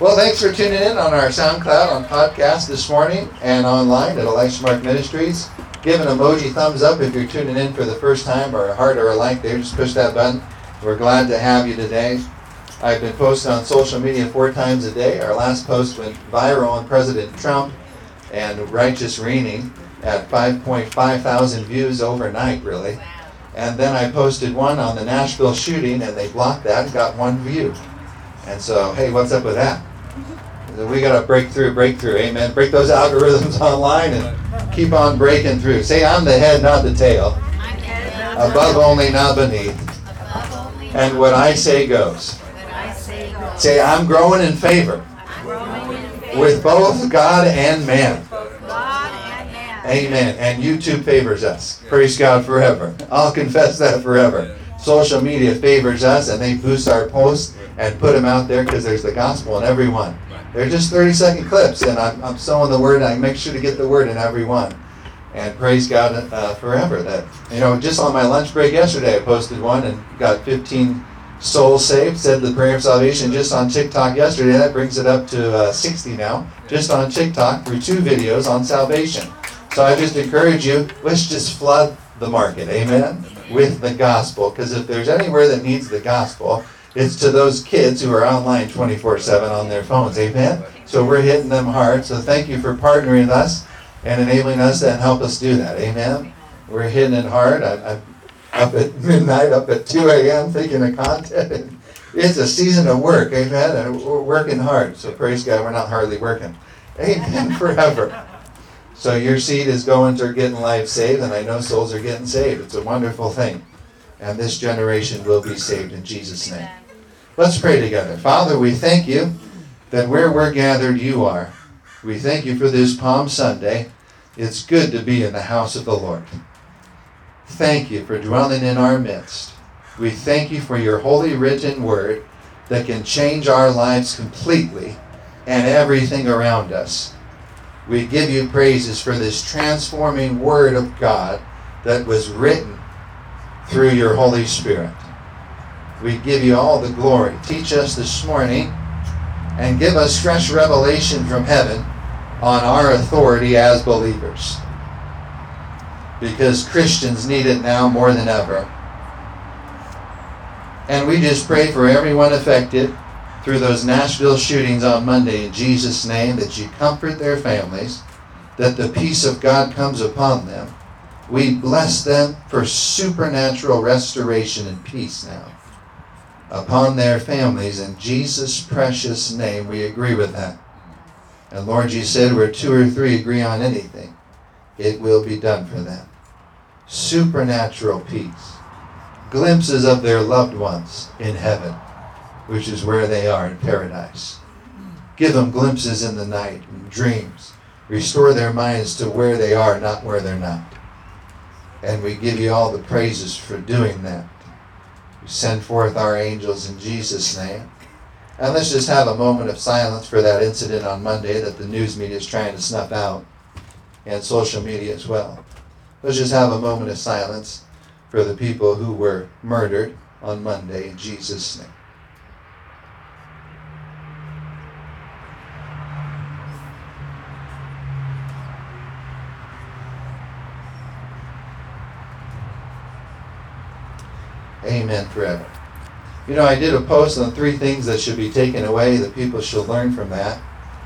Well, thanks for tuning in on our SoundCloud on podcast this morning and online at Elisha Mark Ministries. Give an emoji thumbs up if you're tuning in for the first time, or a heart or a like there. Just push that button. We're glad to have you today. I've been posting on social media four times a day. Our last post went viral on President Trump and righteous reigning at 5.5 thousand views overnight, really. And then I posted one on the Nashville shooting, and they blocked that and got one view. And so, hey, what's up with that? We got to break through, break through, amen. Break those algorithms online and keep on breaking through. Say, I'm the head, not the tail. Above only, not beneath. And what I say goes. Say, I'm growing in favor with both God and man. Amen. And YouTube favors us. Praise God forever. I'll confess that forever. Social media favors us and they boost our posts and put them out there because there's the gospel in every one. They're just 30 second clips and I'm, I'm sowing the word. and I make sure to get the word in every one. And praise God uh, forever that, you know, just on my lunch break yesterday, I posted one and got 15 souls saved, said the prayer of salvation just on TikTok yesterday. That brings it up to uh, 60 now, just on TikTok through two videos on salvation. So I just encourage you, let's just flood the market, amen, with the gospel. Because if there's anywhere that needs the gospel, it's to those kids who are online 24 7 on their phones, amen? So we're hitting them hard. So thank you for partnering with us and enabling us and help us do that, amen? We're hitting it hard. I, up at midnight, up at 2 a.m., thinking of content. It's a season of work, amen? And we're working hard. So praise God, we're not hardly working. Amen forever. So your seed is going to getting lives saved, and I know souls are getting saved. It's a wonderful thing. And this generation will be saved in Jesus' name. Let's pray together. Father, we thank you that where we're gathered, you are. We thank you for this Palm Sunday. It's good to be in the house of the Lord. Thank you for dwelling in our midst. We thank you for your holy written word that can change our lives completely and everything around us. We give you praises for this transforming Word of God that was written through your Holy Spirit. We give you all the glory. Teach us this morning and give us fresh revelation from heaven on our authority as believers. Because Christians need it now more than ever. And we just pray for everyone affected through those Nashville shootings on Monday in Jesus' name that you comfort their families, that the peace of God comes upon them. We bless them for supernatural restoration and peace now upon their families. In Jesus' precious name, we agree with that. And Lord, you said where two or three agree on anything, it will be done for them. Supernatural peace, glimpses of their loved ones in heaven which is where they are in paradise. Give them glimpses in the night and dreams. Restore their minds to where they are, not where they're not. And we give you all the praises for doing that. We send forth our angels in Jesus' name. And let's just have a moment of silence for that incident on Monday that the news media is trying to snuff out, and social media as well. Let's just have a moment of silence for the people who were murdered on Monday in Jesus' name. Amen forever. You know, I did a post on three things that should be taken away that people should learn from that.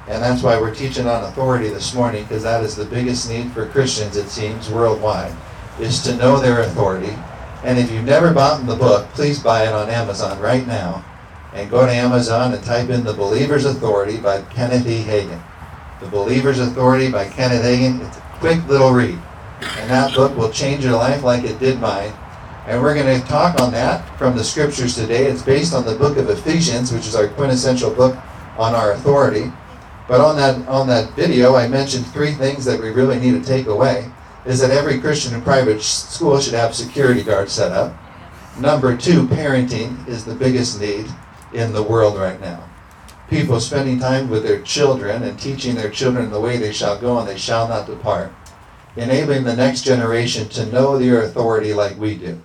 And that's why we're teaching on authority this morning, because that is the biggest need for Christians, it seems, worldwide, is to know their authority. And if you've never bought the book, please buy it on Amazon right now. And go to Amazon and type in The Believer's Authority by Kenneth E. Hagin. The Believer's Authority by Kenneth Hagin. It's a quick little read. And that book will change your life like it did mine. And we're going to talk on that from the scriptures today. It's based on the book of Ephesians, which is our quintessential book on our authority. But on that on that video, I mentioned three things that we really need to take away. Is that every Christian in private school should have security guards set up. Number two, parenting is the biggest need in the world right now. People spending time with their children and teaching their children the way they shall go and they shall not depart. Enabling the next generation to know their authority like we do.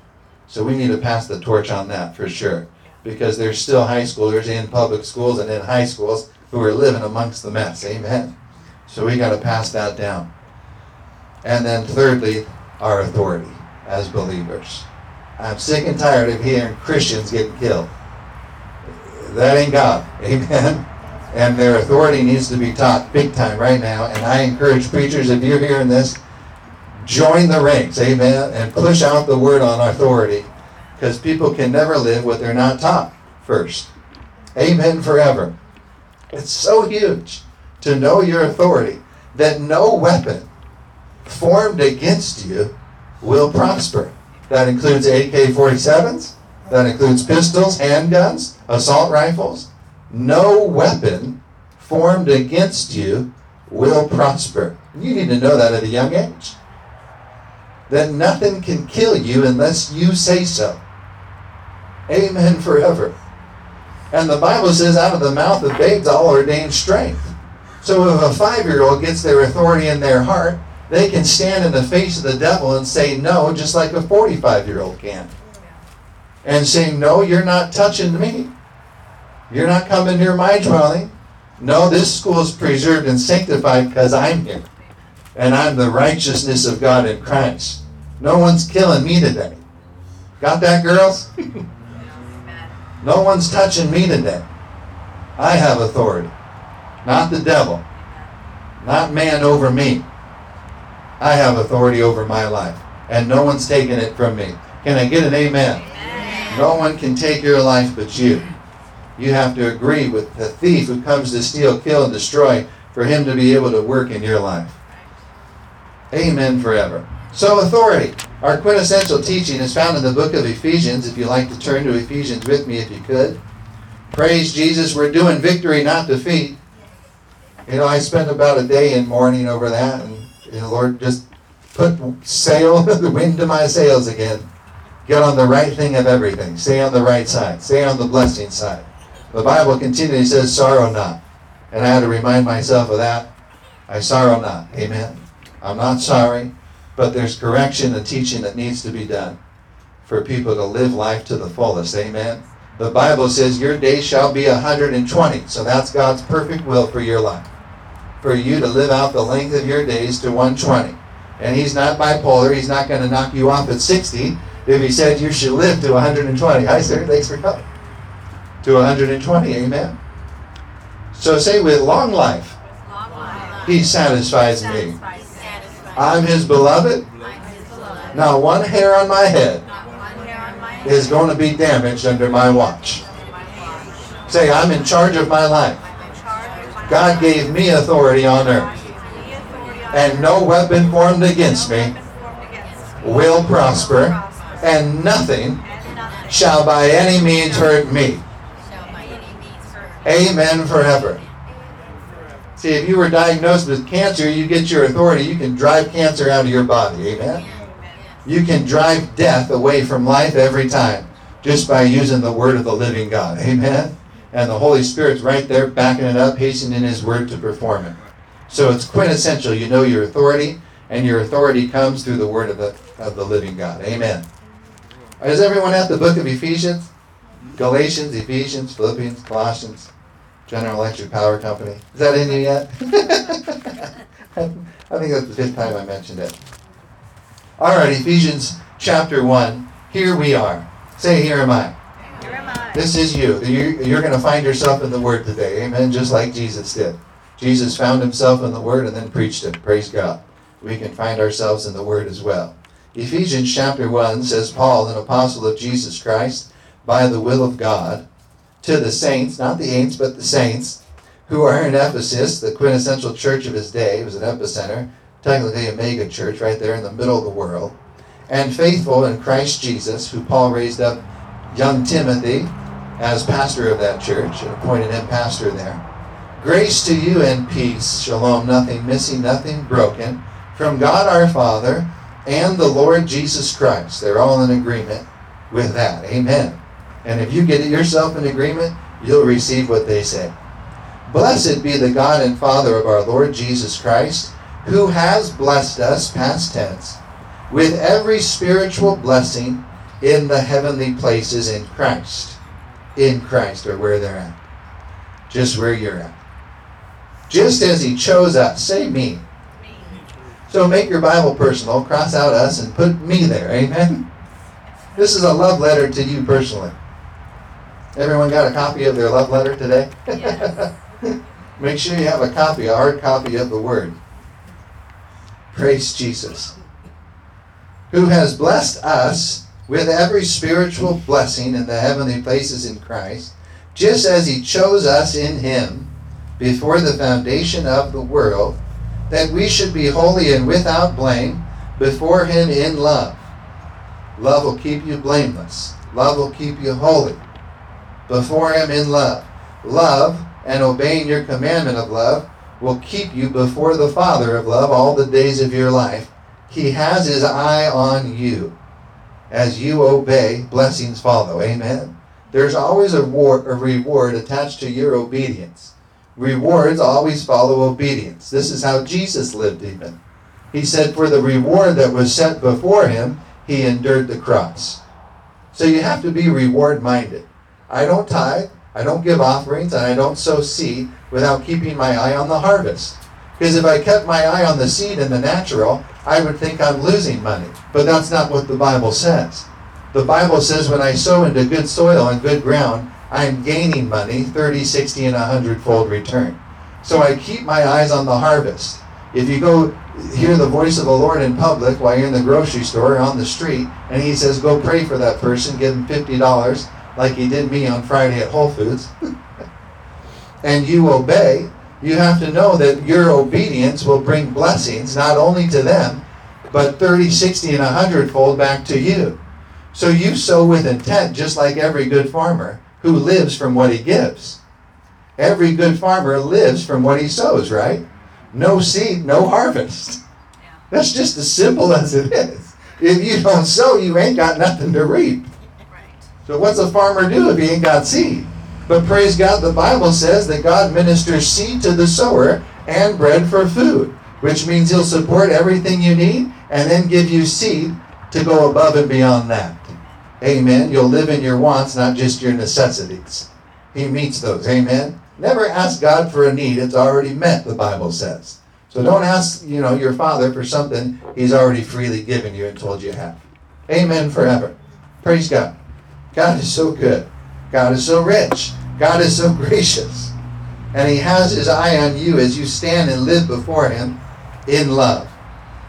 So we need to pass the torch on that for sure. Because there's still high schoolers in public schools and in high schools who are living amongst the mess. Amen. So we got to pass that down. And then thirdly, our authority as believers. I'm sick and tired of hearing Christians getting killed. That ain't God. Amen. And their authority needs to be taught big time right now. And I encourage preachers, if you're hearing this, join the ranks. Amen. And push out the word on authority. Because people can never live what they're not taught first. Amen forever. It's so huge to know your authority that no weapon formed against you will prosper. That includes AK 47s, that includes pistols, handguns, assault rifles. No weapon formed against you will prosper. You need to know that at a young age. That nothing can kill you unless you say so. Amen forever. And the Bible says, out of the mouth of babes, all ordained strength. So if a five year old gets their authority in their heart, they can stand in the face of the devil and say no, just like a 45 year old can. And say, No, you're not touching me. You're not coming near my dwelling. No, this school is preserved and sanctified because I'm here. And I'm the righteousness of God in Christ. No one's killing me today. Got that, girls? no one's touching me today. I have authority, not the devil, not man over me. I have authority over my life, and no one's taking it from me. Can I get an amen? amen? No one can take your life but you. You have to agree with the thief who comes to steal, kill, and destroy for him to be able to work in your life. Amen forever. So, authority. Our quintessential teaching is found in the book of Ephesians. If you'd like to turn to Ephesians with me, if you could. Praise Jesus. We're doing victory, not defeat. You know, I spent about a day in mourning over that, and you know, Lord, just put sail, the wind to my sails again. Get on the right thing of everything. Stay on the right side. Stay on the blessing side. The Bible continually says, sorrow not. And I had to remind myself of that. I sorrow not. Amen. I'm not sorry, but there's correction and teaching that needs to be done for people to live life to the fullest. Amen. The Bible says your days shall be 120. So that's God's perfect will for your life for you to live out the length of your days to 120. And he's not bipolar. He's not going to knock you off at 60 if he said you should live to 120. Hi, sir. Thanks for coming. To 120. Amen. So say with long life, he satisfies me. I'm his beloved. Now one hair on my head is going to be damaged under my watch. Say, I'm in charge of my life. God gave me authority on earth. And no weapon formed against me will prosper, and nothing shall by any means hurt me. Amen forever. See, if you were diagnosed with cancer, you get your authority. You can drive cancer out of your body. Amen. You can drive death away from life every time just by using the word of the living God. Amen and the Holy Spirit's right there backing it up, hastening His word to perform it. So it's quintessential. You know your authority, and your authority comes through the word of the, of the living God. Amen. Is everyone at the book of Ephesians? Galatians, Ephesians, Philippians, Colossians, General Electric Power Company. Is that in you yet? I think that's the fifth time I mentioned it. All right, Ephesians chapter 1. Here we are. Say, Here am I. Here am I. This is you. You're going to find yourself in the Word today. Amen. Just like Jesus did. Jesus found himself in the Word and then preached it. Praise God. We can find ourselves in the Word as well. Ephesians chapter 1 says, Paul, an apostle of Jesus Christ, by the will of God, to the saints, not the ain'ts, but the saints, who are in Ephesus, the quintessential church of his day. It was an epicenter, technically a mega church right there in the middle of the world. And faithful in Christ Jesus, who Paul raised up young Timothy as pastor of that church and appointed him pastor there. Grace to you and peace, shalom, nothing missing, nothing broken, from God our Father and the Lord Jesus Christ. They're all in agreement with that. Amen. And if you get yourself in agreement, you'll receive what they say. Blessed be the God and Father of our Lord Jesus Christ, who has blessed us, past tense, with every spiritual blessing in the heavenly places in Christ in Christ or where they're at. Just where you're at. just as he chose us. Say me. So make your Bible personal, cross out us, and put me there. Amen? This is a love letter to you personally. Everyone got a copy of their love letter today? Yes. Make sure you have a copy, a hard copy of the Word. Praise Jesus. Who has blessed us with every spiritual blessing in the heavenly places in Christ, just as He chose us in Him before the foundation of the world, that we should be holy and without blame before Him in love. Love will keep you blameless, love will keep you holy before Him in love. Love and obeying your commandment of love will keep you before the Father of love all the days of your life. He has his eye on you. As you obey, blessings follow. Amen. There's always a, war, a reward attached to your obedience. Rewards always follow obedience. This is how Jesus lived, even. He said, For the reward that was set before him, he endured the cross. So you have to be reward minded. I don't tithe. I don't give offerings and I don't sow seed without keeping my eye on the harvest. Because if I kept my eye on the seed in the natural, I would think I'm losing money. But that's not what the Bible says. The Bible says when I sow into good soil and good ground, I'm gaining money, 30, 60, and 100 fold return. So I keep my eyes on the harvest. If you go hear the voice of the Lord in public while you're in the grocery store or on the street, and He says, go pray for that person, give him $50, like he did me on Friday at Whole Foods, and you obey, you have to know that your obedience will bring blessings not only to them, but 30, 60, and 100 fold back to you. So you sow with intent, just like every good farmer who lives from what he gives. Every good farmer lives from what he sows, right? No seed, no harvest. That's just as simple as it is. If you don't sow, you ain't got nothing to reap. So what's a farmer do if he ain't got seed? But praise God, the Bible says that God ministers seed to the sower and bread for food, which means he'll support everything you need and then give you seed to go above and beyond that. Amen. You'll live in your wants, not just your necessities. He meets those. Amen. Never ask God for a need. It's already met, the Bible says. So don't ask, you know, your father for something he's already freely given you and told you have. Amen forever. Praise God. God is so good. God is so rich. God is so gracious. And He has His eye on you as you stand and live before Him in love.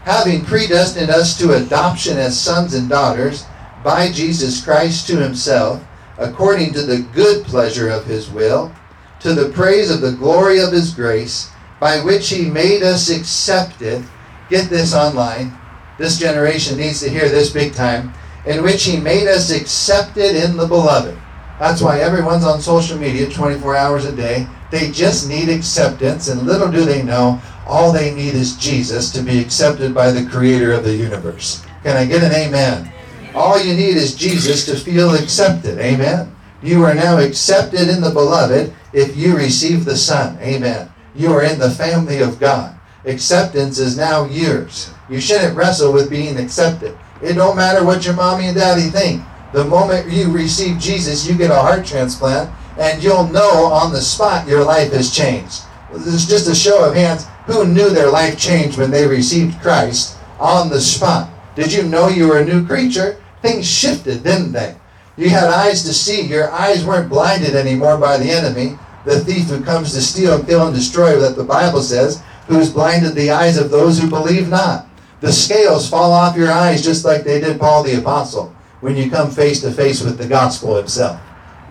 Having predestined us to adoption as sons and daughters by Jesus Christ to Himself, according to the good pleasure of His will, to the praise of the glory of His grace, by which He made us accepted. Get this online. This generation needs to hear this big time in which he made us accepted in the beloved. That's why everyone's on social media 24 hours a day. They just need acceptance, and little do they know, all they need is Jesus to be accepted by the creator of the universe. Can I get an amen? All you need is Jesus to feel accepted. Amen. You are now accepted in the beloved if you receive the Son. Amen. You are in the family of God. Acceptance is now yours. You shouldn't wrestle with being accepted. It don't matter what your mommy and daddy think. The moment you receive Jesus, you get a heart transplant, and you'll know on the spot your life has changed. This is just a show of hands. Who knew their life changed when they received Christ on the spot? Did you know you were a new creature? Things shifted, didn't they? You had eyes to see. Your eyes weren't blinded anymore by the enemy, the thief who comes to steal, kill, and destroy, that the Bible says, who's blinded the eyes of those who believe not. The scales fall off your eyes just like they did Paul the Apostle when you come face to face with the gospel himself.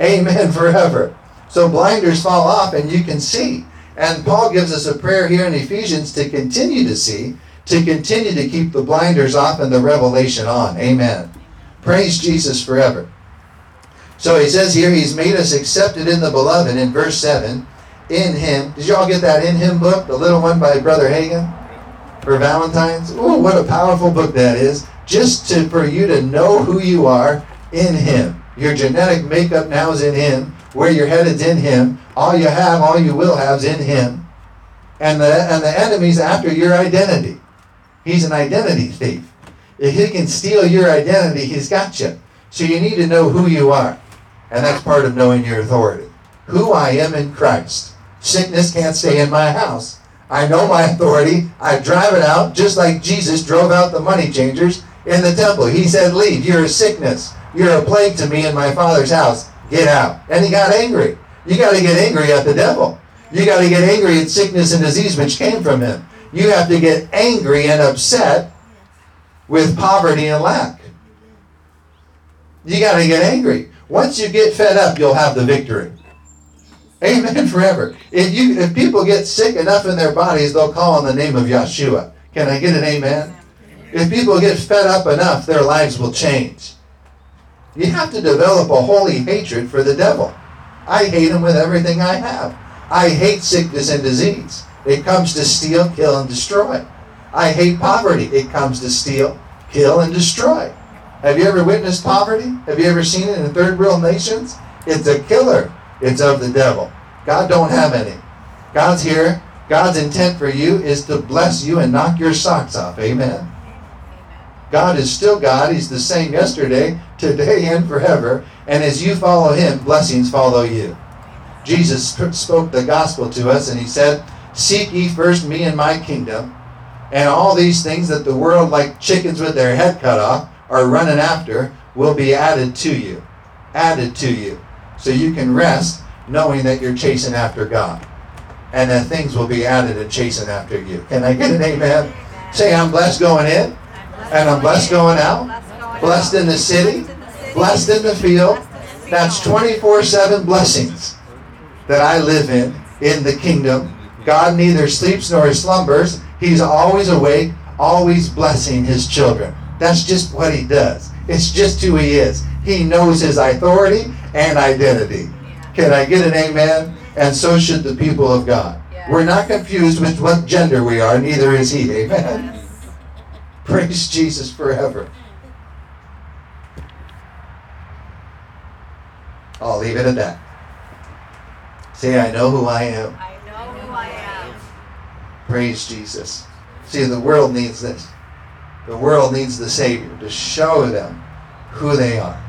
Amen forever. So blinders fall off and you can see. And Paul gives us a prayer here in Ephesians to continue to see, to continue to keep the blinders off and the revelation on. Amen. Praise Jesus forever. So he says here, he's made us accepted in the beloved in verse 7. In him. Did you all get that In Him book, the little one by Brother Hagin? For Valentine's. Ooh, what a powerful book that is. Just to, for you to know who you are in Him. Your genetic makeup now is in Him. Where you're headed's in Him. All you have, all you will have is in Him. And the, and the enemy's after your identity. He's an identity thief. If he can steal your identity, he's got you. So you need to know who you are. And that's part of knowing your authority. Who I am in Christ. Sickness can't stay in my house. I know my authority. I drive it out just like Jesus drove out the money changers in the temple. He said, Leave. You're a sickness. You're a plague to me in my father's house. Get out. And he got angry. You got to get angry at the devil. You got to get angry at sickness and disease which came from him. You have to get angry and upset with poverty and lack. You got to get angry. Once you get fed up, you'll have the victory. Amen forever. If you if people get sick enough in their bodies, they'll call on the name of Yeshua. Can I get an amen? If people get fed up enough, their lives will change. You have to develop a holy hatred for the devil. I hate him with everything I have. I hate sickness and disease. It comes to steal, kill, and destroy. I hate poverty. It comes to steal, kill, and destroy. Have you ever witnessed poverty? Have you ever seen it in third world nations? It's a killer. It's of the devil. God don't have any. God's here. God's intent for you is to bless you and knock your socks off. Amen. God is still God. He's the same yesterday, today, and forever. And as you follow Him, blessings follow you. Jesus spoke the gospel to us and He said, Seek ye first me and my kingdom, and all these things that the world, like chickens with their head cut off, are running after, will be added to you. Added to you. So you can rest knowing that you're chasing after God. And then things will be added and chasing after you. Can I get an amen? Say, I'm blessed going in, and I'm blessed going out, blessed in the city, blessed in the field. That's 24 7 blessings that I live in, in the kingdom. God neither sleeps nor slumbers. He's always awake, always blessing his children. That's just what he does. It's just who he is. He knows his authority and identity. Can I get an amen? And so should the people of God. We're not confused with what gender we are, neither is he. Amen. Praise Jesus forever. I'll leave it at that. Say, I know who I am. I know who I am. Praise Jesus. See, the world needs this. The world needs the Savior to show them who they are.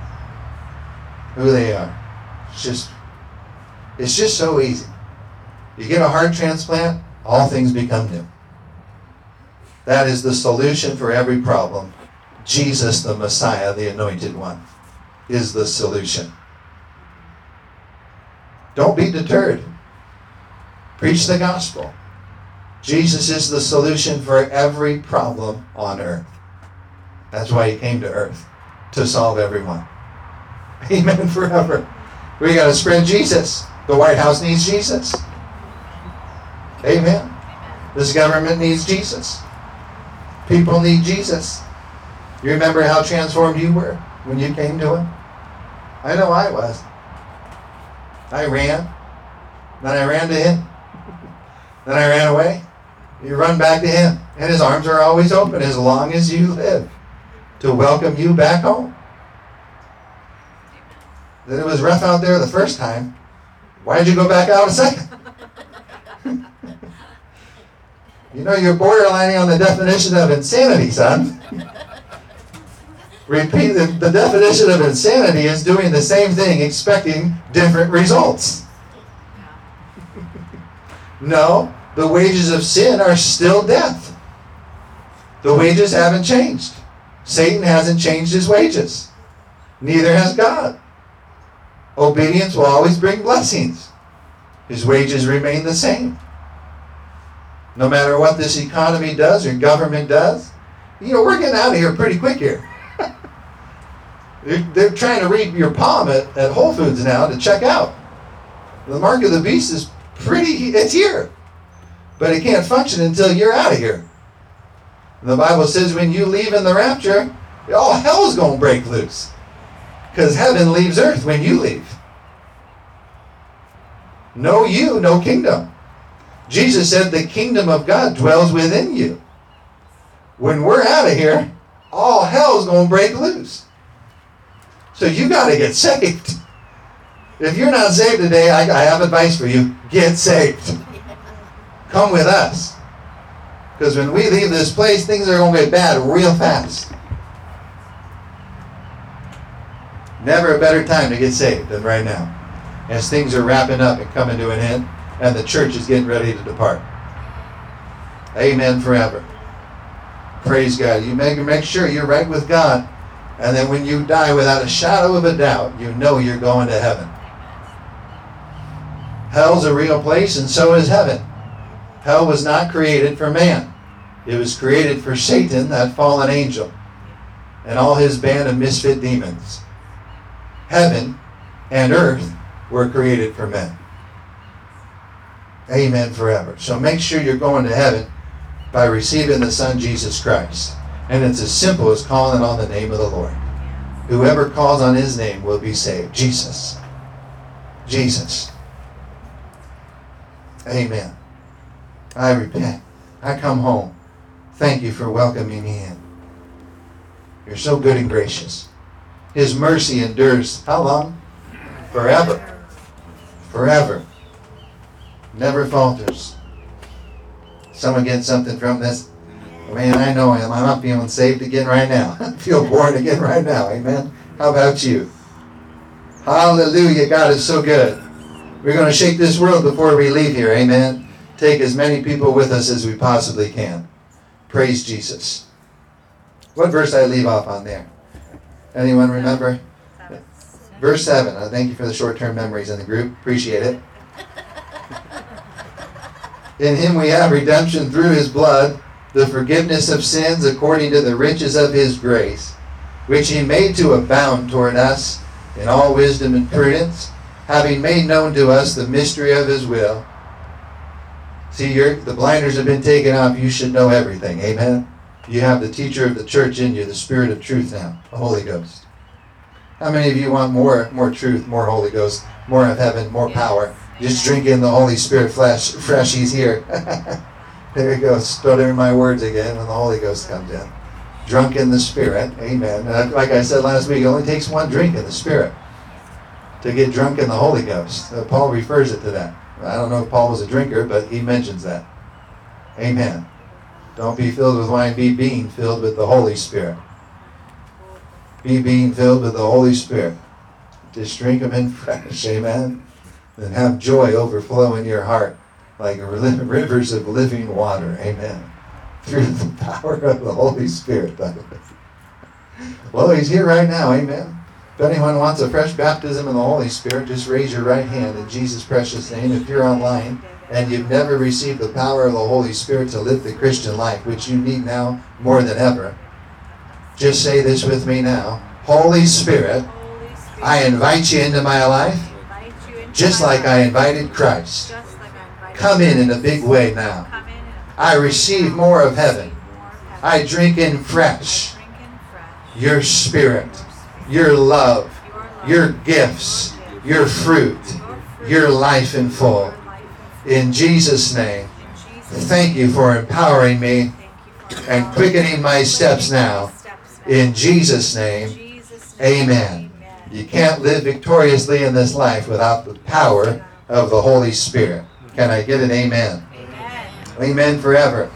Who they are. It's just it's just so easy. You get a heart transplant, all things become new. That is the solution for every problem. Jesus, the Messiah, the Anointed One, is the solution. Don't be deterred. Preach the gospel. Jesus is the solution for every problem on earth. That's why he came to earth, to solve every one. Amen forever. We got to spread Jesus. The White House needs Jesus. Amen. This government needs Jesus. People need Jesus. You remember how transformed you were when you came to Him? I know I was. I ran. Then I ran to Him. Then I ran away. You run back to Him. And His arms are always open as long as you live to welcome you back home. That it was rough out there the first time. Why did you go back out a second? you know, you're borderlining on the definition of insanity, son. Repeat the, the definition of insanity is doing the same thing, expecting different results. No, the wages of sin are still death. The wages haven't changed. Satan hasn't changed his wages. Neither has God. Obedience will always bring blessings. His wages remain the same. No matter what this economy does or government does, you know, we're getting out of here pretty quick here. they're, trying to read your palm at, at Whole Foods now to check out. The mark of the beast is pretty, it's here. But it can't function until you're out of here. The Bible says when you leave in the rapture, all hell's going to break loose. Because heaven leaves earth when you leave. No you, no kingdom. Jesus said the kingdom of God dwells within you. When we're out of here, all hell's going to break loose. So you got to get saved. If you're not saved today, I, I have advice for you. Get saved. Come with us. Because when we leave this place, things are going to get bad real fast. Never a better time to get saved than right now. As things are wrapping up and coming to an end, and the church is getting ready to depart. Amen forever. Praise God. You make, make sure you're right with God. And then when you die without a shadow of a doubt, you know you're going to heaven. Hell's a real place, and so is heaven. Hell was not created for man. It was created for Satan, that fallen angel, and all his band of misfit demons. Heaven and earth were created for men. Amen forever. So make sure you're going to heaven by receiving the Son Jesus Christ. And it's as simple as calling on the name of the Lord. Whoever calls on his name will be saved. Jesus. Jesus. Amen. I repent. I come home. Thank you for welcoming me in. You're so good and gracious. His mercy endures how long? Forever. Forever. Never falters. Someone get something from this? Man, I know him. I'm not feeling saved again right now. I feel born again right now. Amen. How about you? Hallelujah. God is so good. We're going to shake this world before we leave here. Amen. Take as many people with us as we possibly can. Praise Jesus. What verse I leave off on there? Anyone remember? Verse 7. I thank you for the short term memories in the group. Appreciate it. In him we have redemption through his blood, the forgiveness of sins according to the riches of his grace, which he made to abound toward us in all wisdom and prudence having made known to us the mystery of his will. See, the blinders have been taken off. You should know everything. Amen. You have the teacher of the church in you, the Spirit of truth now, the Holy Ghost. How many of you want more, more truth, more Holy Ghost, more of heaven, more power? Just drink in the Holy Spirit flesh, fresh. He's here. there you go. Stuttering my words again when the Holy Ghost comes in. Drunk in the Spirit. Amen. Like I said last week, it only takes one drink in the Spirit to get drunk in the Holy Ghost. Uh, Paul refers it to that. I don't know if Paul was a drinker, but he mentions that. Amen. Don't be filled with wine, be being filled with the Holy Spirit. Be being filled with the Holy Spirit. Just drink them in fresh, amen. And have joy overflow in your heart like rivers of living water, amen. Through the power of the Holy Spirit, by the way. Well, he's here right now, amen. If anyone wants a fresh baptism in the Holy Spirit, just raise your right hand in Jesus' precious name. If you're online and you've never received the power of the Holy Spirit to live the Christian life, which you need now more than ever, just say this with me now. Holy Spirit, I invite you into my life just like I invited Christ. Come in in a big way now. I receive more of heaven. I drink in fresh your spirit your love, your gifts, your fruit, your life in full. In Jesus' name, thank you for empowering me and quickening my steps now. In Jesus' name, amen. You can't live victoriously in this life without the power of the Holy Spirit. Can I get an amen? Amen, amen forever.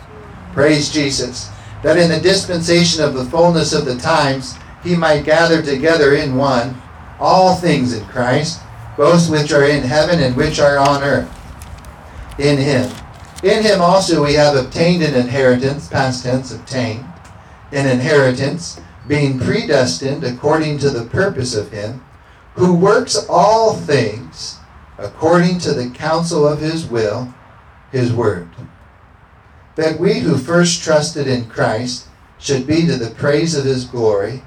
Praise Jesus. That in the dispensation of the fullness of the times, he might gather together in one all things in Christ, both which are in heaven and which are on earth. In him. In him also we have obtained an inheritance, past tense, obtained, an inheritance, being predestined according to the purpose of him, who works all things according to the counsel of his will, his word. That we who first trusted in Christ should be to the praise of his glory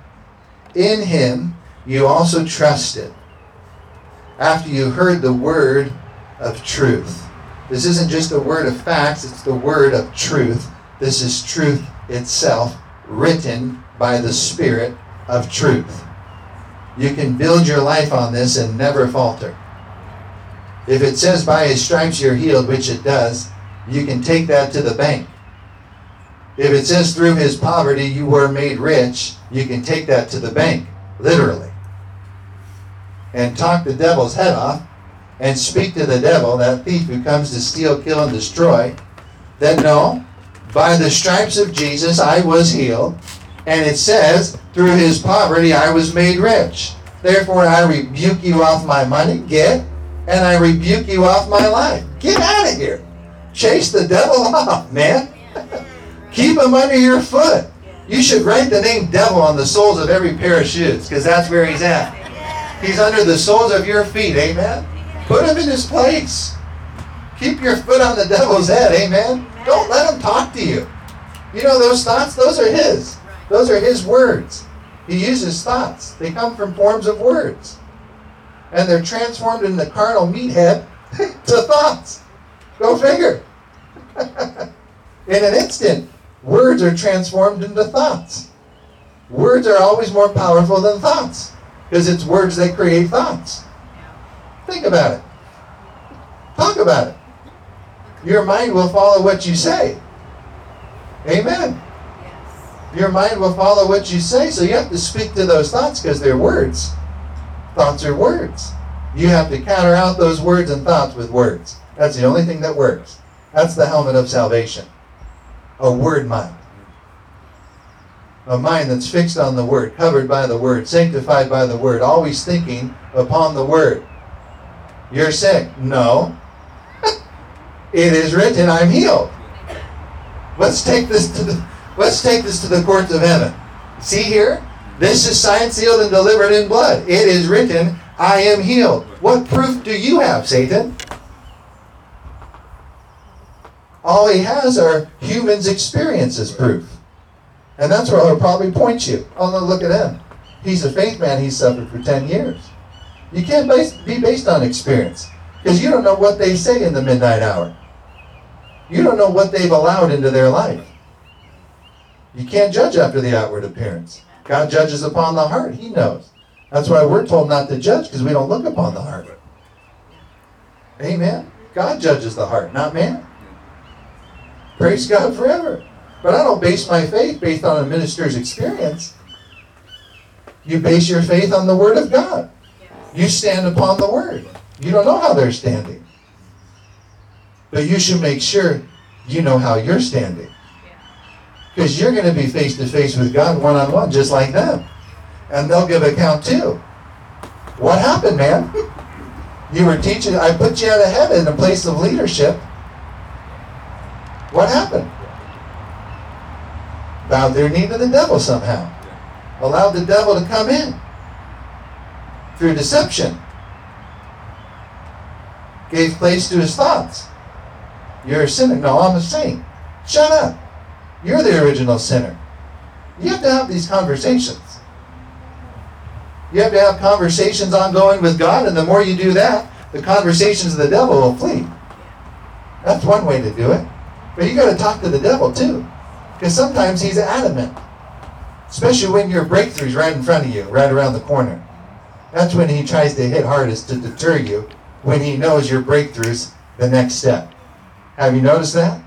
in him you also trusted after you heard the word of truth. This isn't just a word of facts, it's the word of truth. This is truth itself, written by the Spirit of truth. You can build your life on this and never falter. If it says by his stripes you're healed, which it does, you can take that to the bank. If it says through his poverty you were made rich, you can take that to the bank, literally. And talk the devil's head off and speak to the devil, that thief who comes to steal, kill, and destroy, that no, by the stripes of Jesus I was healed. And it says, through his poverty I was made rich. Therefore I rebuke you off my money. Get and I rebuke you off my life. Get out of here. Chase the devil off, man. Keep him under your foot. You should write the name devil on the soles of every pair of shoes because that's where he's at. He's under the soles of your feet, amen? Put him in his place. Keep your foot on the devil's head, amen? Don't let him talk to you. You know those thoughts? Those are his. Those are his words. He uses thoughts. They come from forms of words. And they're transformed in the carnal meathead to thoughts. Go figure. in an instant, words are transformed into thoughts. Words are always more powerful than thoughts because it's words that create thoughts. Think about it. Talk about it. Your mind will follow what you say. Amen. Your mind will follow what you say, so you have to speak to those thoughts because they're words. Thoughts are words. You have to counter out those words and thoughts with words. That's the only thing that works. That's the helmet of salvation. A word mind. A mind that's fixed on the word, covered by the word, sanctified by the word, always thinking upon the word. You're sick. No. It is written, I'm healed. Let's take this to the let's take this to the courts of heaven. See here? This is signed, sealed, and delivered in blood. It is written, I am healed. What proof do you have, Satan? All he has are humans' experiences proof. And that's where he'll probably point you. Oh, no, look at him. He's a faith man. He's suffered for 10 years. You can't base, be based on experience because you don't know what they say in the midnight hour. You don't know what they've allowed into their life. You can't judge after the outward appearance. God judges upon the heart. He knows. That's why we're told not to judge because we don't look upon the heart. Amen. God judges the heart, not man. Praise God forever. But I don't base my faith based on a minister's experience. You base your faith on the Word of God. You stand upon the Word. You don't know how they're standing. But you should make sure you know how you're standing. Because you're going to be face to face with God one on one, just like them. And they'll give account too. What happened, man? You were teaching, I put you out ahead in a place of leadership. What happened? Bowed their knee to the devil somehow. Allowed the devil to come in through deception. Gave place to his thoughts. You're a sinner. No, I'm a saint. Shut up. You're the original sinner. You have to have these conversations. You have to have conversations ongoing with God, and the more you do that, the conversations of the devil will flee. That's one way to do it. But you got to talk to the devil too. Because sometimes he's adamant. Especially when your breakthrough's right in front of you, right around the corner. That's when he tries to hit hardest to deter you when he knows your breakthrough's the next step. Have you noticed that?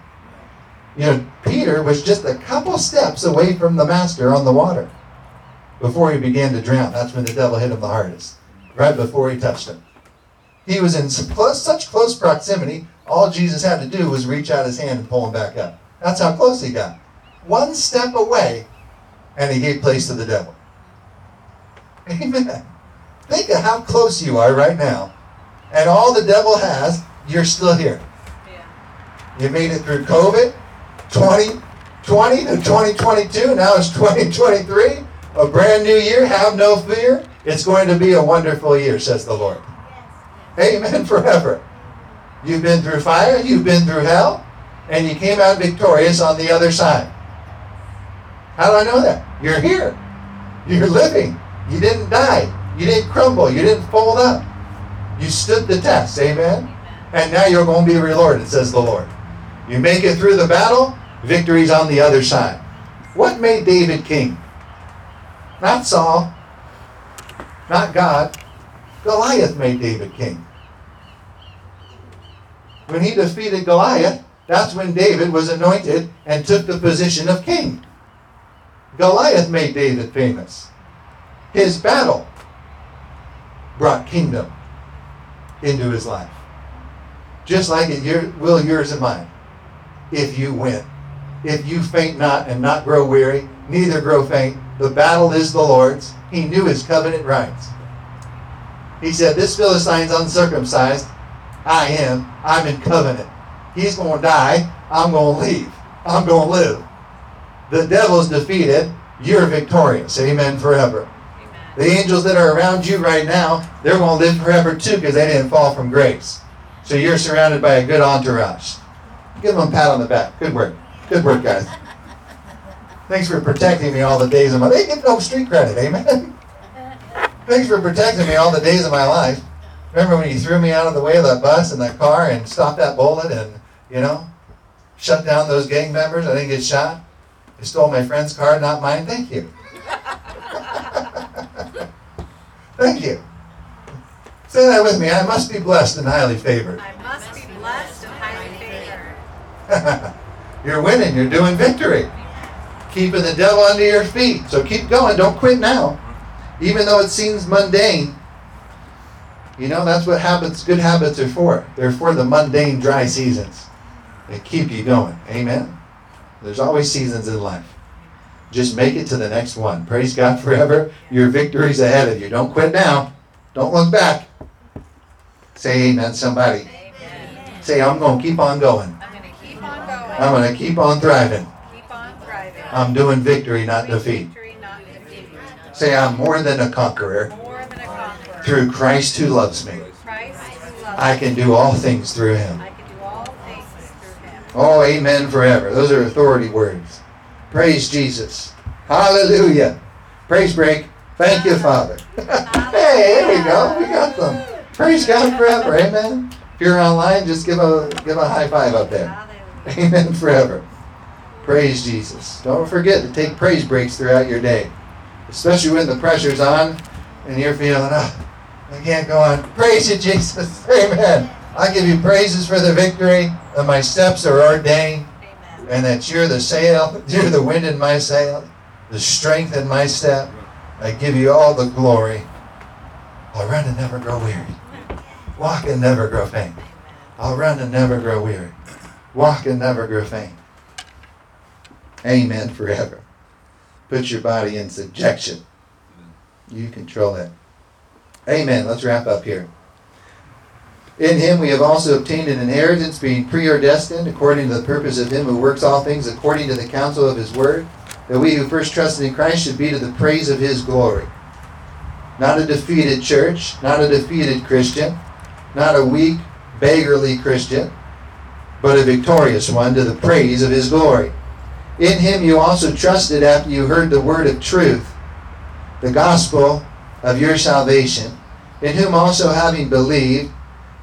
You know, Peter was just a couple steps away from the master on the water before he began to drown. That's when the devil hit him the hardest, right before he touched him. He was in such close proximity, all Jesus had to do was reach out his hand and pull him back up. That's how close he got. One step away, and he gave place to the devil. Amen. Think of how close you are right now. And all the devil has, you're still here. Yeah. You made it through COVID, 2020 to 2022. Now it's 2023. A brand new year. Have no fear. It's going to be a wonderful year, says the Lord. Yes. Amen forever. You've been through fire, you've been through hell, and you came out victorious on the other side. How do I know that? You're here. You're living. You didn't die. You didn't crumble. You didn't fold up. You stood the test. Amen? And now you're going to be rewarded, says the Lord. You make it through the battle, victory's on the other side. What made David king? Not Saul, not God. Goliath made David king. When he defeated Goliath, that's when David was anointed and took the position of king. Goliath made David famous. His battle brought kingdom into his life. Just like it will yours and mine if you win. If you faint not and not grow weary, neither grow faint. The battle is the Lord's. He knew his covenant rights. He said, This Philistine's uncircumcised. I am. I'm in covenant. He's going to die. I'm going to leave. I'm going to live. The devil's defeated. You're victorious. Amen forever. The angels that are around you right now, they're going to live forever too because they didn't fall from grace. So you're surrounded by a good entourage. Give them a pat on the back. Good work. Good work, guys. Thanks for protecting me all the days of my life. They get no street credit, amen. Thanks for protecting me all the days of my life. Remember when you threw me out of the way of that bus and that car and stopped that bullet and, you know, shut down those gang members? I didn't get shot. They stole my friend's car, not mine. Thank you. Thank you. Say that with me. I must be blessed and highly favored. I must be blessed and highly favored. you're winning. You're doing victory. Keeping the devil under your feet. So keep going. Don't quit now even though it seems mundane. You know, that's what habits, good habits are for. They're for the mundane, dry seasons. They keep you going. Amen. There's always seasons in life. Just make it to the next one. Praise God forever. Your victory's ahead of you. Don't quit now. Don't look back. Say amen, somebody. Amen. Say, I'm going to keep on going. I'm going to keep on going. I'm going to keep on thriving. Keep on thriving. I'm doing victory, not defeat. Say, I'm more than a conqueror. More than a conqueror. Through Christ who loves me. Christ who loves I can do all things through him. I can do all things through him. Oh, amen forever. Those are authority words. Praise Jesus. Hallelujah. Praise break. Thank you, Father. hey, there we go. We got them. Praise God forever. Amen. If you're online, just give a give a high five up there. Amen forever. Praise Jesus. Don't forget to take praise breaks throughout your day especially when the pressure's on and you're feeling, oh, I can't go on. Praise you, Jesus. Amen. I give you praises for the victory, and my steps are ordained. And that you're the sail, you're the wind in my sail, the strength in my step. I give you all the glory. I'll run and never grow weary. Walk and never grow faint. I'll run and never grow weary. Walk and never grow faint. Amen forever. Put your body in subjection. You control it. Amen. Let's wrap up here. In him we have also obtained an inheritance, being preordestined according to the purpose of him who works all things according to the counsel of his word, that we who first trusted in Christ should be to the praise of his glory. Not a defeated church, not a defeated Christian, not a weak, beggarly Christian, but a victorious one to the praise of his glory. In him you also trusted after you heard the word of truth, the gospel of your salvation, in whom also having believed,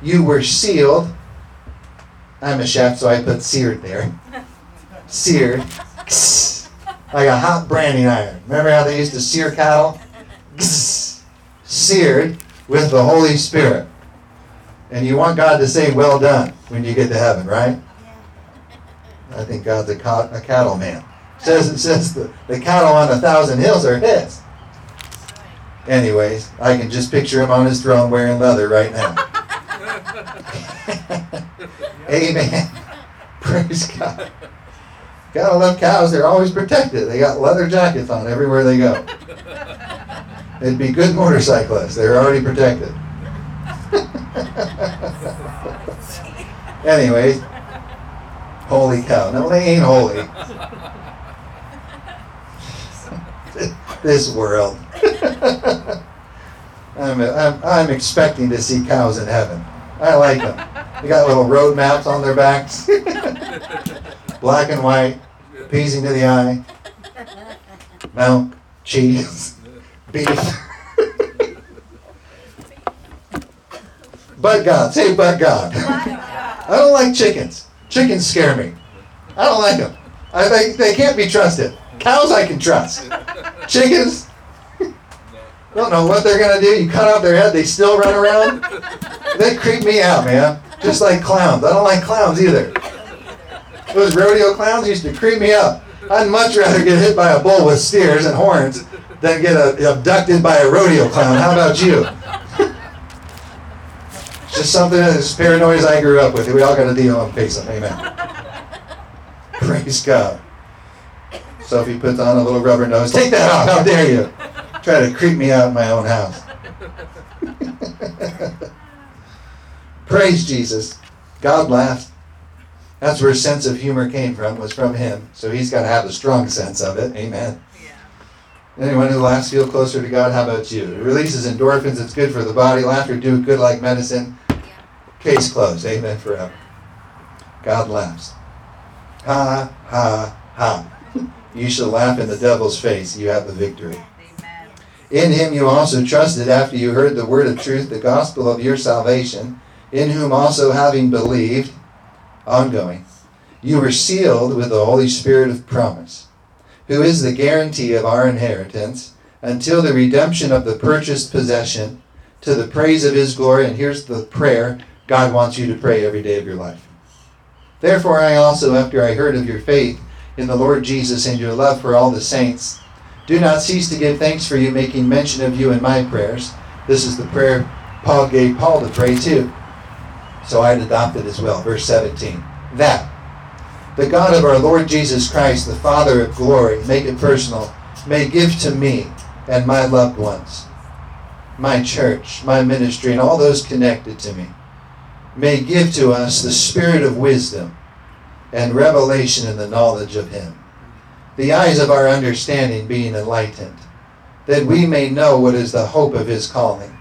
you were sealed. I'm a chef, so I put seared there. Seared. Like a hot branding iron. Remember how they used to sear cattle? Seared with the Holy Spirit. And you want God to say, well done, when you get to heaven, right? I think God's a, a cattle man. says it says the, the cattle on a thousand hills are his. Anyways, I can just picture him on his throne wearing leather right now. Amen. Praise God. Gotta love cows. They're always protected. They got leather jackets on everywhere they go. It'd be good motorcyclists. They're already protected. Anyways, Holy cow. No, they ain't holy. this world. I'm, I'm, I'm expecting to see cows in heaven. I like them. They got little road maps on their backs. Black and white, pleasing to the eye. Milk, cheese, beef. but God. Say but God. I don't like chickens. Chickens scare me. I don't like them. I think they can't be trusted. Cows I can trust. Chickens, don't know what they're gonna do. You cut off their head, they still run around. They creep me out, man. Just like clowns. I don't like clowns either. Those rodeo clowns used to creep me out. I'd much rather get hit by a bull with steers and horns than get a, abducted by a rodeo clown. How about you? Just something that's paranoid I grew up with. We all got to deal and face them. Amen. Praise God. Sophie puts on a little rubber nose. Take that off. How dare you? Try to creep me out in my own house. Praise Jesus. God laughed. That's where sense of humor came from, was from him. So he's got to have a strong sense of it. Amen. Yeah. Anyone who laughs feel closer to God? How about you? It releases endorphins. It's good for the body. Laughter do good like medicine. Yeah. Case closed. Amen forever. God laughs. Ha, ha, ha. You shall laugh in the devil's face. You have the victory. Amen. In him you also trusted after you heard the word of truth, the gospel of your salvation, in whom also having believed, ongoing. You were sealed with the Holy Spirit of promise, who is the guarantee of our inheritance until the redemption of the purchased possession to the praise of his glory. And here's the prayer God wants you to pray every day of your life. Therefore, I also, after I heard of your faith in the Lord Jesus and your love for all the saints, do not cease to give thanks for you, making mention of you in my prayers. This is the prayer Paul gave Paul to pray too. So I had adopted as well. Verse 17. That the God of our Lord Jesus Christ, the Father of glory, make it personal, may give to me and my loved ones, my church, my ministry, and all those connected to me, may give to us the spirit of wisdom and revelation in the knowledge of Him, the eyes of our understanding being enlightened, that we may know what is the hope of His calling,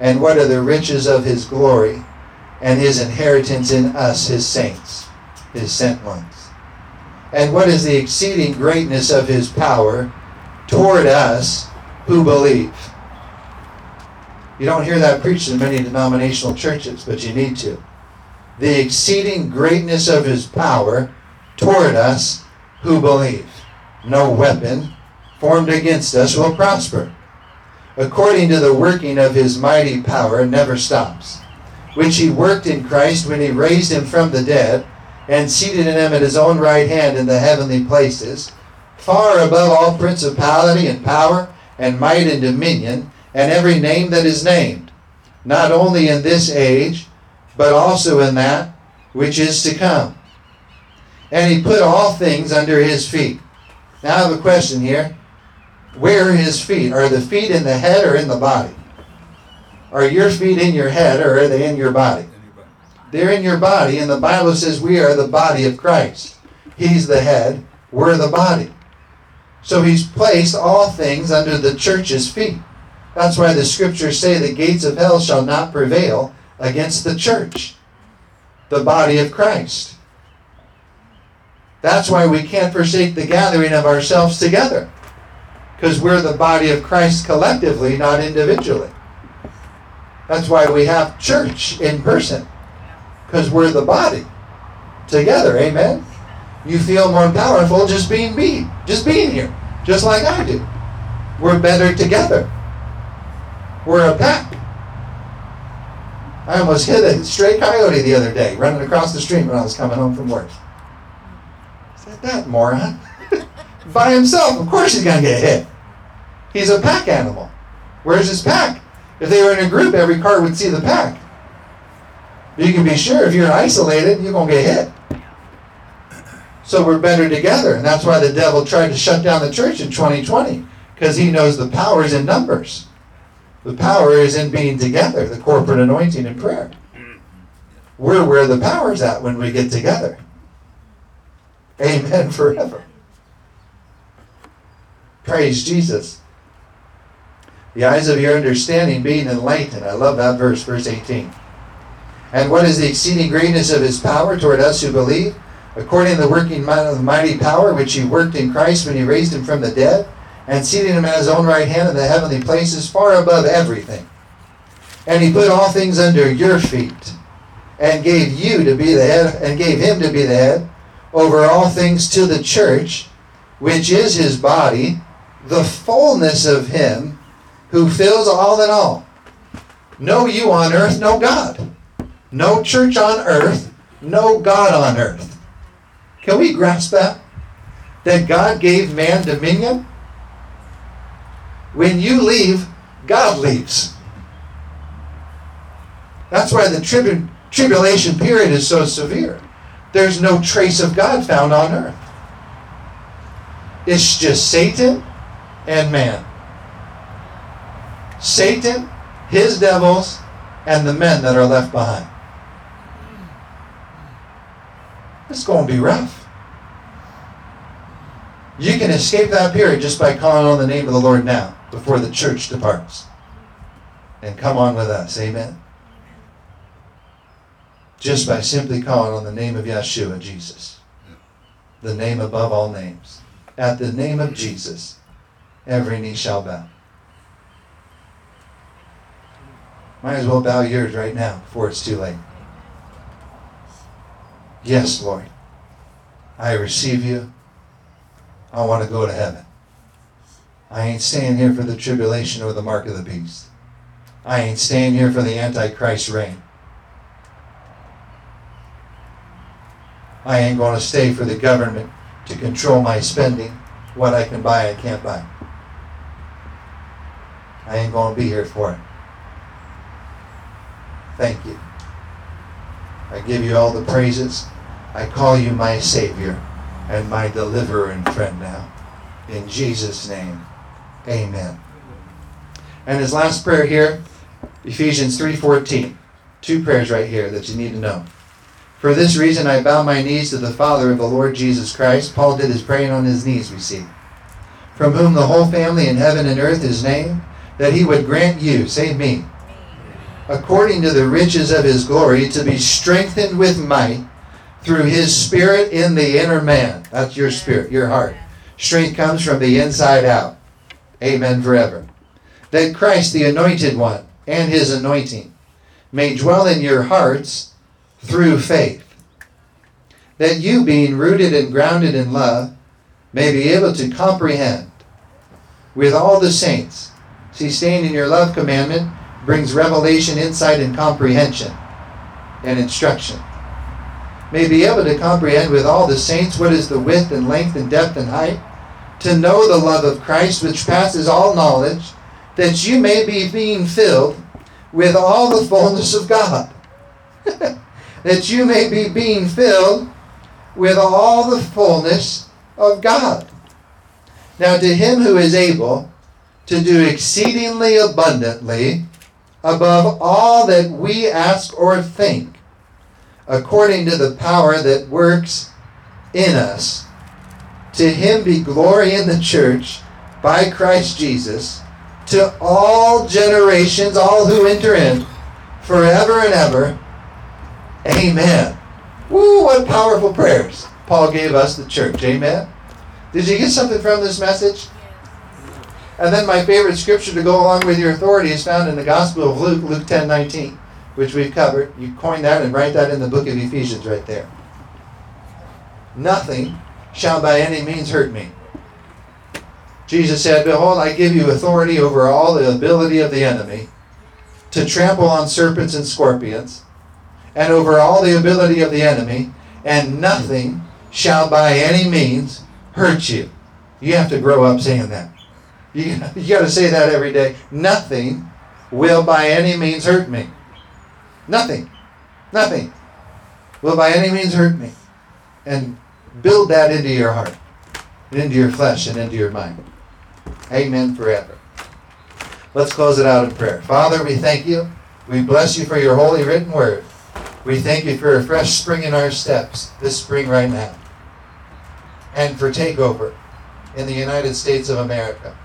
and what are the riches of His glory and his inheritance in us, his saints, his sent ones. And what is the exceeding greatness of his power toward us who believe? You don't hear that preached in many denominational churches, but you need to. The exceeding greatness of his power toward us who believe. No weapon formed against us will prosper. According to the working of his mighty power, never stops which he worked in Christ when he raised him from the dead and seated him at his own right hand in the heavenly places, far above all principality and power and might and dominion and every name that is named, not only in this age, but also in that which is to come. And he put all things under his feet. Now I have a question here. Where are his feet? Are the feet in the head or in the body? Are your feet in your head or are they in your body? They're in your body, and the Bible says we are the body of Christ. He's the head, we're the body. So he's placed all things under the church's feet. That's why the scriptures say the gates of hell shall not prevail against the church, the body of Christ. That's why we can't forsake the gathering of ourselves together. Because we're the body of Christ collectively, not individually. That's why we have church in person, because we're the body together. Amen. You feel more powerful just being me, just being here, just like I do. We're better together. We're a pack. I almost hit a stray coyote the other day running across the street when I was coming home from work. Said that moron. By himself, of course he's gonna get hit. He's a pack animal. Where's his pack? If they were in a group, every car would see the pack. You can be sure if you're isolated, you're going to get hit. So we're better together. And that's why the devil tried to shut down the church in 2020, because he knows the power is in numbers. The power is in being together, the corporate anointing and prayer. We're where the power's at when we get together. Amen forever. Praise Jesus the eyes of your understanding being enlightened. I love that verse, verse 18. And what is the exceeding greatness of his power toward us who believe? According to the working of the mighty power which he worked in Christ when he raised him from the dead, and seated him at his own right hand in the heavenly places, far above everything. And he put all things under your feet, and gave you to be the head, and gave him to be the head over all things to the church, which is his body, the fullness of him who fills all in all. No you on earth, no God. No church on earth, no God on earth. Can we grasp that? That God gave man dominion? When you leave, God leaves. That's why the trib- tribulation period is so severe. There's no trace of God found on earth. It's just Satan and man. Satan, his devils, and the men that are left behind. It's going to be rough. You can escape that period just by calling on the name of the Lord now before the church departs. And come on with us. Amen. Just by simply calling on the name of Yeshua, Jesus. The name above all names. At the name of Jesus, every knee shall bow. Might as well bow yours right now before it's too late. Yes, Lord. I receive you. I want to go to heaven. I ain't staying here for the tribulation or the mark of the beast. I ain't staying here for the Antichrist reign. I ain't going to stay for the government to control my spending, what I can buy, I can't buy. I ain't going to be here for it. Thank you. I give you all the praises. I call you my Savior and my deliverer and friend now. In Jesus' name, amen. And his last prayer here, Ephesians 3.14. Two prayers right here that you need to know. For this reason I bow my knees to the Father of the Lord Jesus Christ. Paul did his praying on his knees, we see. From whom the whole family in heaven and earth is named, that he would grant you, save me, according to the riches of his glory, to be strengthened with might through his spirit in the inner man. That's your spirit, your heart. Strength comes from the inside out. Amen forever. That Christ, the anointed one, and his anointing may dwell in your hearts through faith. That you, being rooted and grounded in love, may be able to comprehend with all the saints. See, staying in your love commandment brings revelation, insight, and comprehension and instruction. May be able to comprehend with all the saints what is the width and length and depth and height, to know the love of Christ which passes all knowledge, that you may be being filled with all the fullness of God. that you may be being filled with all the fullness of God. Now, to him who is able to do exceedingly abundantly above all that we ask or think, according to the power that works in us, to him be glory in the church by Christ Jesus to all generations, all who enter in, forever and ever. Amen. Woo, what powerful prayers Paul gave us, the church. Amen. Did you get something from this message? And then my favorite scripture to go along with your authority is found in the Gospel of Luke, Luke 10 19, which we've covered. You coin that and write that in the book of Ephesians right there. Nothing shall by any means hurt me. Jesus said, Behold, I give you authority over all the ability of the enemy to trample on serpents and scorpions, and over all the ability of the enemy, and nothing shall by any means hurt you. You have to grow up saying that. You, you got to say that every day. Nothing will by any means hurt me. Nothing. Nothing will by any means hurt me. And build that into your heart, and into your flesh, and into your mind. Amen forever. Let's close it out in prayer. Father, we thank you. We bless you for your holy written word. We thank you for a fresh spring in our steps this spring right now. And for takeover in the United States of America.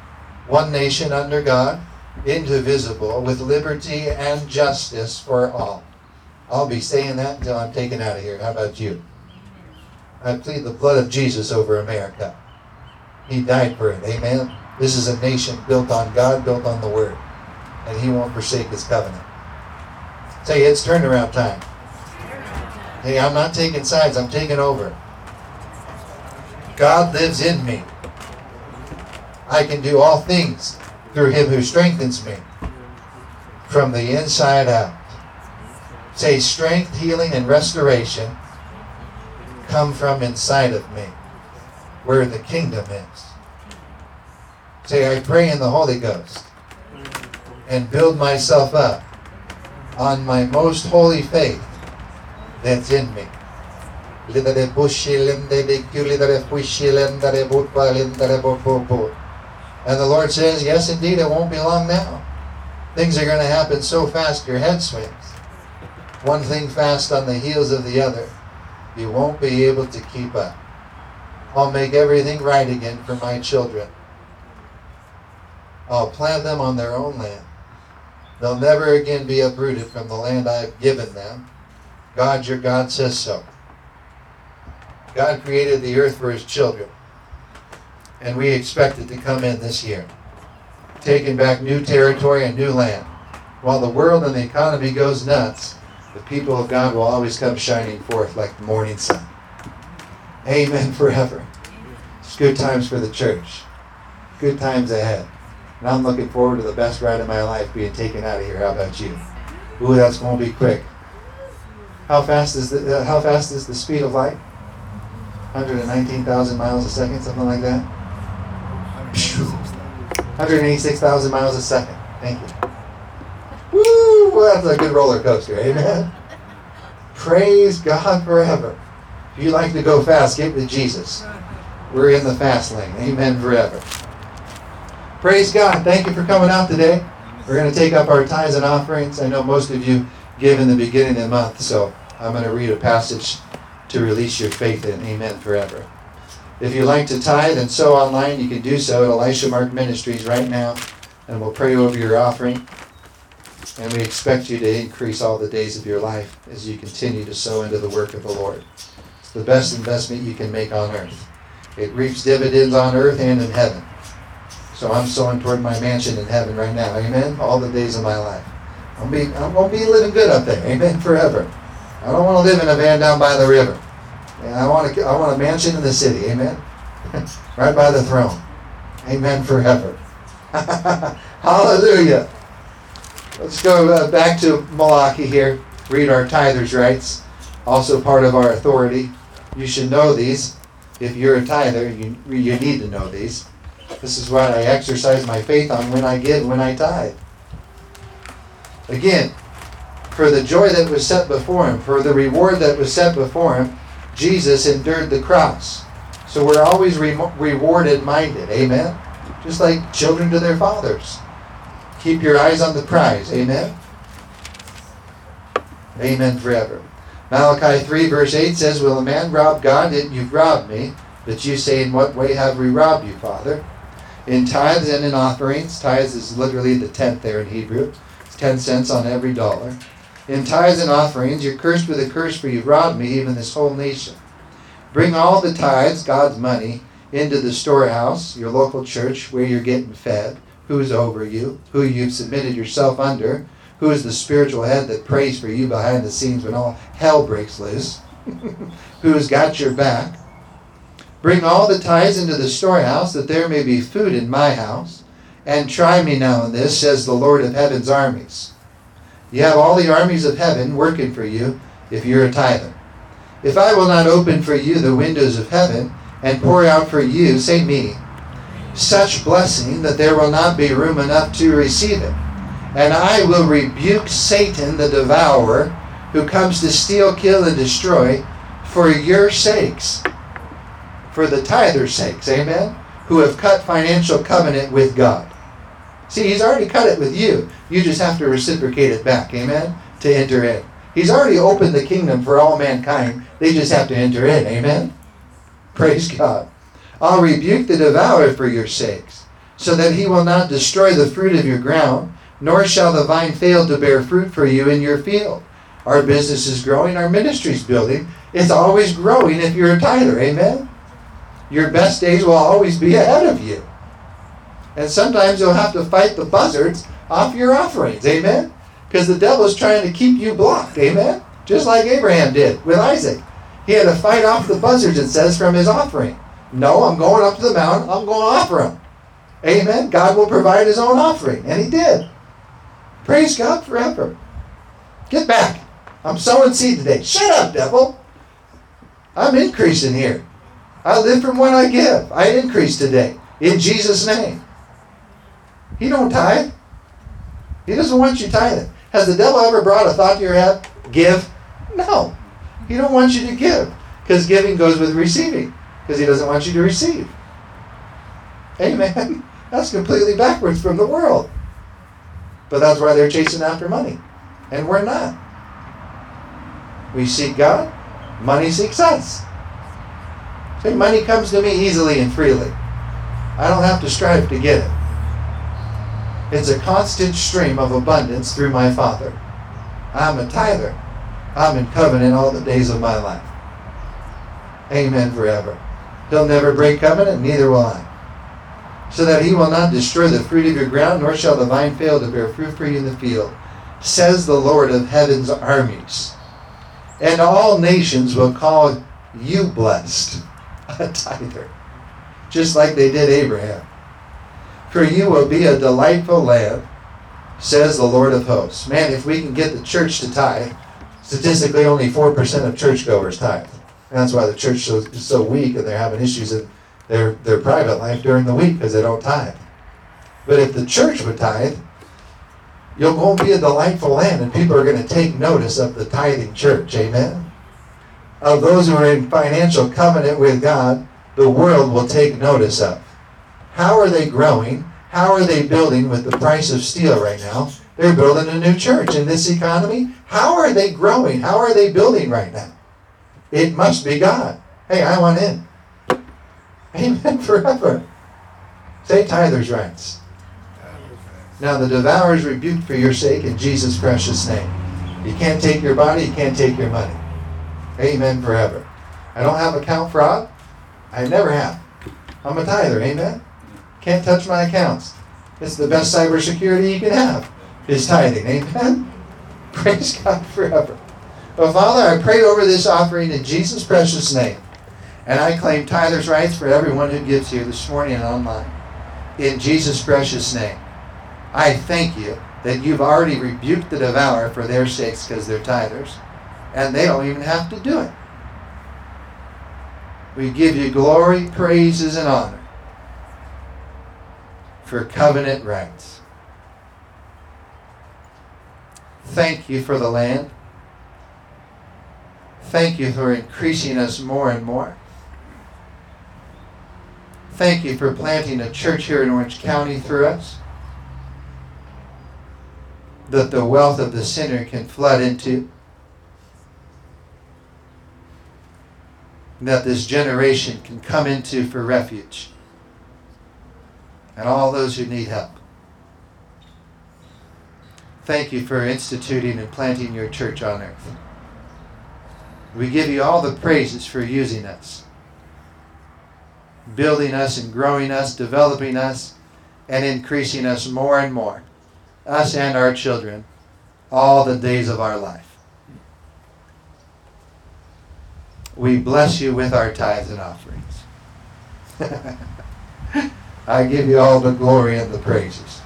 One nation under God, indivisible, with liberty and justice for all. I'll be saying that until I'm taken out of here. How about you? I plead the blood of Jesus over America. He died for it. Amen. This is a nation built on God, built on the Word. And He won't forsake His covenant. Say, it's turnaround time. Hey, I'm not taking sides, I'm taking over. God lives in me. I can do all things through Him who strengthens me from the inside out. Say, strength, healing, and restoration come from inside of me, where the kingdom is. Say, I pray in the Holy Ghost and build myself up on my most holy faith that's in me. And the Lord says, Yes, indeed, it won't be long now. Things are going to happen so fast your head swims. One thing fast on the heels of the other. You won't be able to keep up. I'll make everything right again for my children. I'll plant them on their own land. They'll never again be uprooted from the land I've given them. God, your God, says so. God created the earth for his children. And we expect it to come in this year, taking back new territory and new land. While the world and the economy goes nuts, the people of God will always come shining forth like the morning sun. Amen forever. It's good times for the church. Good times ahead. And I'm looking forward to the best ride of my life being taken out of here. How about you? Ooh, that's going to be quick. How fast is the uh, how fast is the speed of light? 119,000 miles a second, something like that. 186,000 miles a second. Thank you. Woo! That's a good roller coaster. Amen. Praise God forever. If you like to go fast, get with Jesus. We're in the fast lane. Amen forever. Praise God. Thank you for coming out today. We're going to take up our tithes and offerings. I know most of you give in the beginning of the month, so I'm going to read a passage to release your faith in. Amen forever. If you like to tithe and sow online, you can do so at Elisha Mark Ministries right now, and we'll pray over your offering. And we expect you to increase all the days of your life as you continue to sow into the work of the Lord. It's the best investment you can make on earth. It reaps dividends on earth and in heaven. So I'm sowing toward my mansion in heaven right now. Amen. All the days of my life. I'm, be, I'm going to be living good up there. Amen. Forever. I don't want to live in a van down by the river. And I want, to, I want a mansion in the city. Amen. right by the throne. Amen. Forever. Hallelujah. Let's go uh, back to Malachi here. Read our tithers' rights. Also part of our authority. You should know these. If you're a tither, you, you need to know these. This is what I exercise my faith on when I give, when I tithe. Again, for the joy that was set before him, for the reward that was set before him, Jesus endured the cross. So we're always re- rewarded minded. Amen? Just like children to their fathers. Keep your eyes on the prize. Amen? Amen forever. Malachi 3, verse 8 says, Will a man rob God? You've robbed me. But you say, In what way have we robbed you, Father? In tithes and in offerings. Tithes is literally the tenth there in Hebrew. It's 10 cents on every dollar. In tithes and offerings, you're cursed with a curse, for you've robbed me, even this whole nation. Bring all the tithes, God's money, into the storehouse, your local church, where you're getting fed who's over you, who you've submitted yourself under, who is the spiritual head that prays for you behind the scenes when all hell breaks loose, who's got your back. Bring all the tithes into the storehouse, that there may be food in my house. And try me now in this, says the Lord of heaven's armies. You have all the armies of heaven working for you if you're a tither. If I will not open for you the windows of heaven and pour out for you, say me, such blessing that there will not be room enough to receive it. And I will rebuke Satan the devourer, who comes to steal, kill, and destroy, for your sakes, for the tither's sakes, amen, who have cut financial covenant with God. See, he's already cut it with you. You just have to reciprocate it back, amen, to enter in. He's already opened the kingdom for all mankind. They just have to enter in, amen. Praise God. I'll rebuke the devourer for your sakes, so that he will not destroy the fruit of your ground, nor shall the vine fail to bear fruit for you in your field. Our business is growing, our ministry's building. It's always growing if you're a tither, amen? Your best days will always be ahead of you. And sometimes you'll have to fight the buzzards off your offerings, amen? Because the devil's trying to keep you blocked, amen? Just like Abraham did with Isaac. He had to fight off the buzzards, it says, from his offering. No, I'm going up to the mountain. I'm going to offer him. Amen. God will provide his own offering. And he did. Praise God forever. Get back. I'm sowing seed today. Shut up, devil. I'm increasing here. I live from what I give. I increase today. In Jesus' name. He don't tithe. He doesn't want you tithing. Has the devil ever brought a thought to your head? Give? No. He don't want you to give. Because giving goes with receiving because he doesn't want you to receive. Amen. That's completely backwards from the world. But that's why they're chasing after money. And we're not. We seek God, Money seeks us. See, money comes to me easily and freely. I don't have to strive to get it. It's a constant stream of abundance through my Father. I'm a tither. I'm in covenant all the days of my life. Amen forever. He'll never break covenant, neither will I. So that he will not destroy the fruit of your ground, nor shall the vine fail to bear fruit for you in the field, says the Lord of heaven's armies. And all nations will call you blessed, a tither, just like they did Abraham. For you will be a delightful land, says the Lord of hosts. Man, if we can get the church to tithe, statistically only 4% of churchgoers tithe. That's why the church is so weak and they're having issues in their, their private life during the week because they don't tithe. But if the church would tithe, you'll go be a delightful land and people are going to take notice of the tithing church. Amen? Of those who are in financial covenant with God, the world will take notice of. How are they growing? How are they building with the price of steel right now? They're building a new church in this economy. How are they growing? How are they building right now? It must be God. Hey, I want in. Amen forever. Say tithers' rights. Now the devourer is rebuked for your sake in Jesus' precious name. You can't take your body, you can't take your money. Amen forever. I don't have account fraud. I never have. I'm a tither. Amen. Can't touch my accounts. It's the best cybersecurity you can have. Is tithing. Amen. Praise God forever. Well, Father, I pray over this offering in Jesus' precious name. And I claim tithers' rights for everyone who gives here this morning and online. In Jesus' precious name. I thank you that you've already rebuked the devourer for their sakes because they're tithers. And they don't even have to do it. We give you glory, praises, and honor for covenant rights. Thank you for the land. Thank you for increasing us more and more. Thank you for planting a church here in Orange County through us that the wealth of the sinner can flood into. That this generation can come into for refuge. And all those who need help. Thank you for instituting and planting your church on earth. We give you all the praises for using us, building us and growing us, developing us, and increasing us more and more, us and our children, all the days of our life. We bless you with our tithes and offerings. I give you all the glory and the praises.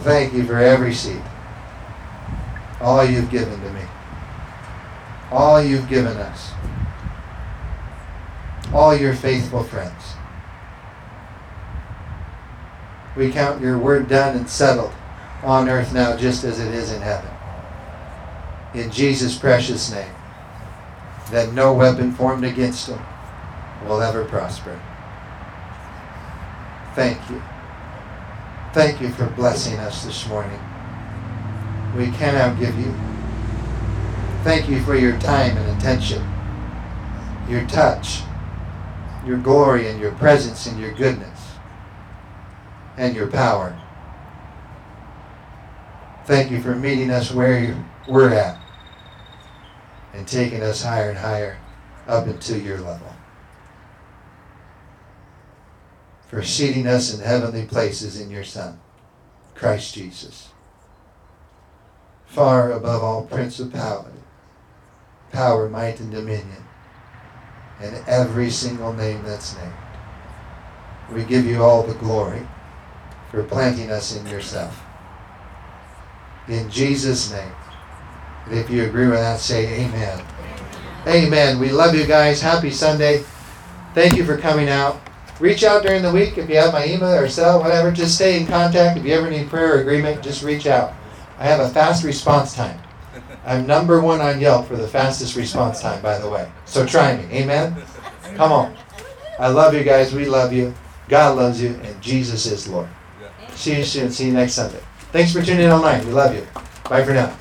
Thank you for every seed, all you've given to me all you've given us, all your faithful friends. We count your word done and settled on earth now just as it is in heaven. In Jesus' precious name, that no weapon formed against them will ever prosper. Thank you. Thank you for blessing us this morning. We cannot give you Thank you for your time and attention, your touch, your glory and your presence and your goodness and your power. Thank you for meeting us where we're at and taking us higher and higher up into your level. For seating us in heavenly places in your Son, Christ Jesus, far above all principality power, might, and dominion, and every single name that's named. We give you all the glory for planting us in yourself. In Jesus' name. And if you agree with that, say amen. Amen. We love you guys. Happy Sunday. Thank you for coming out. Reach out during the week if you have my email or cell, whatever. Just stay in contact. If you ever need prayer or agreement, just reach out. I have a fast response time. I'm number one on Yelp for the fastest response time, by the way. So try me. Amen? Come on. I love you guys. We love you. God loves you. And Jesus is Lord. See you soon. See you next Sunday. Thanks for tuning in online. We love you. Bye for now.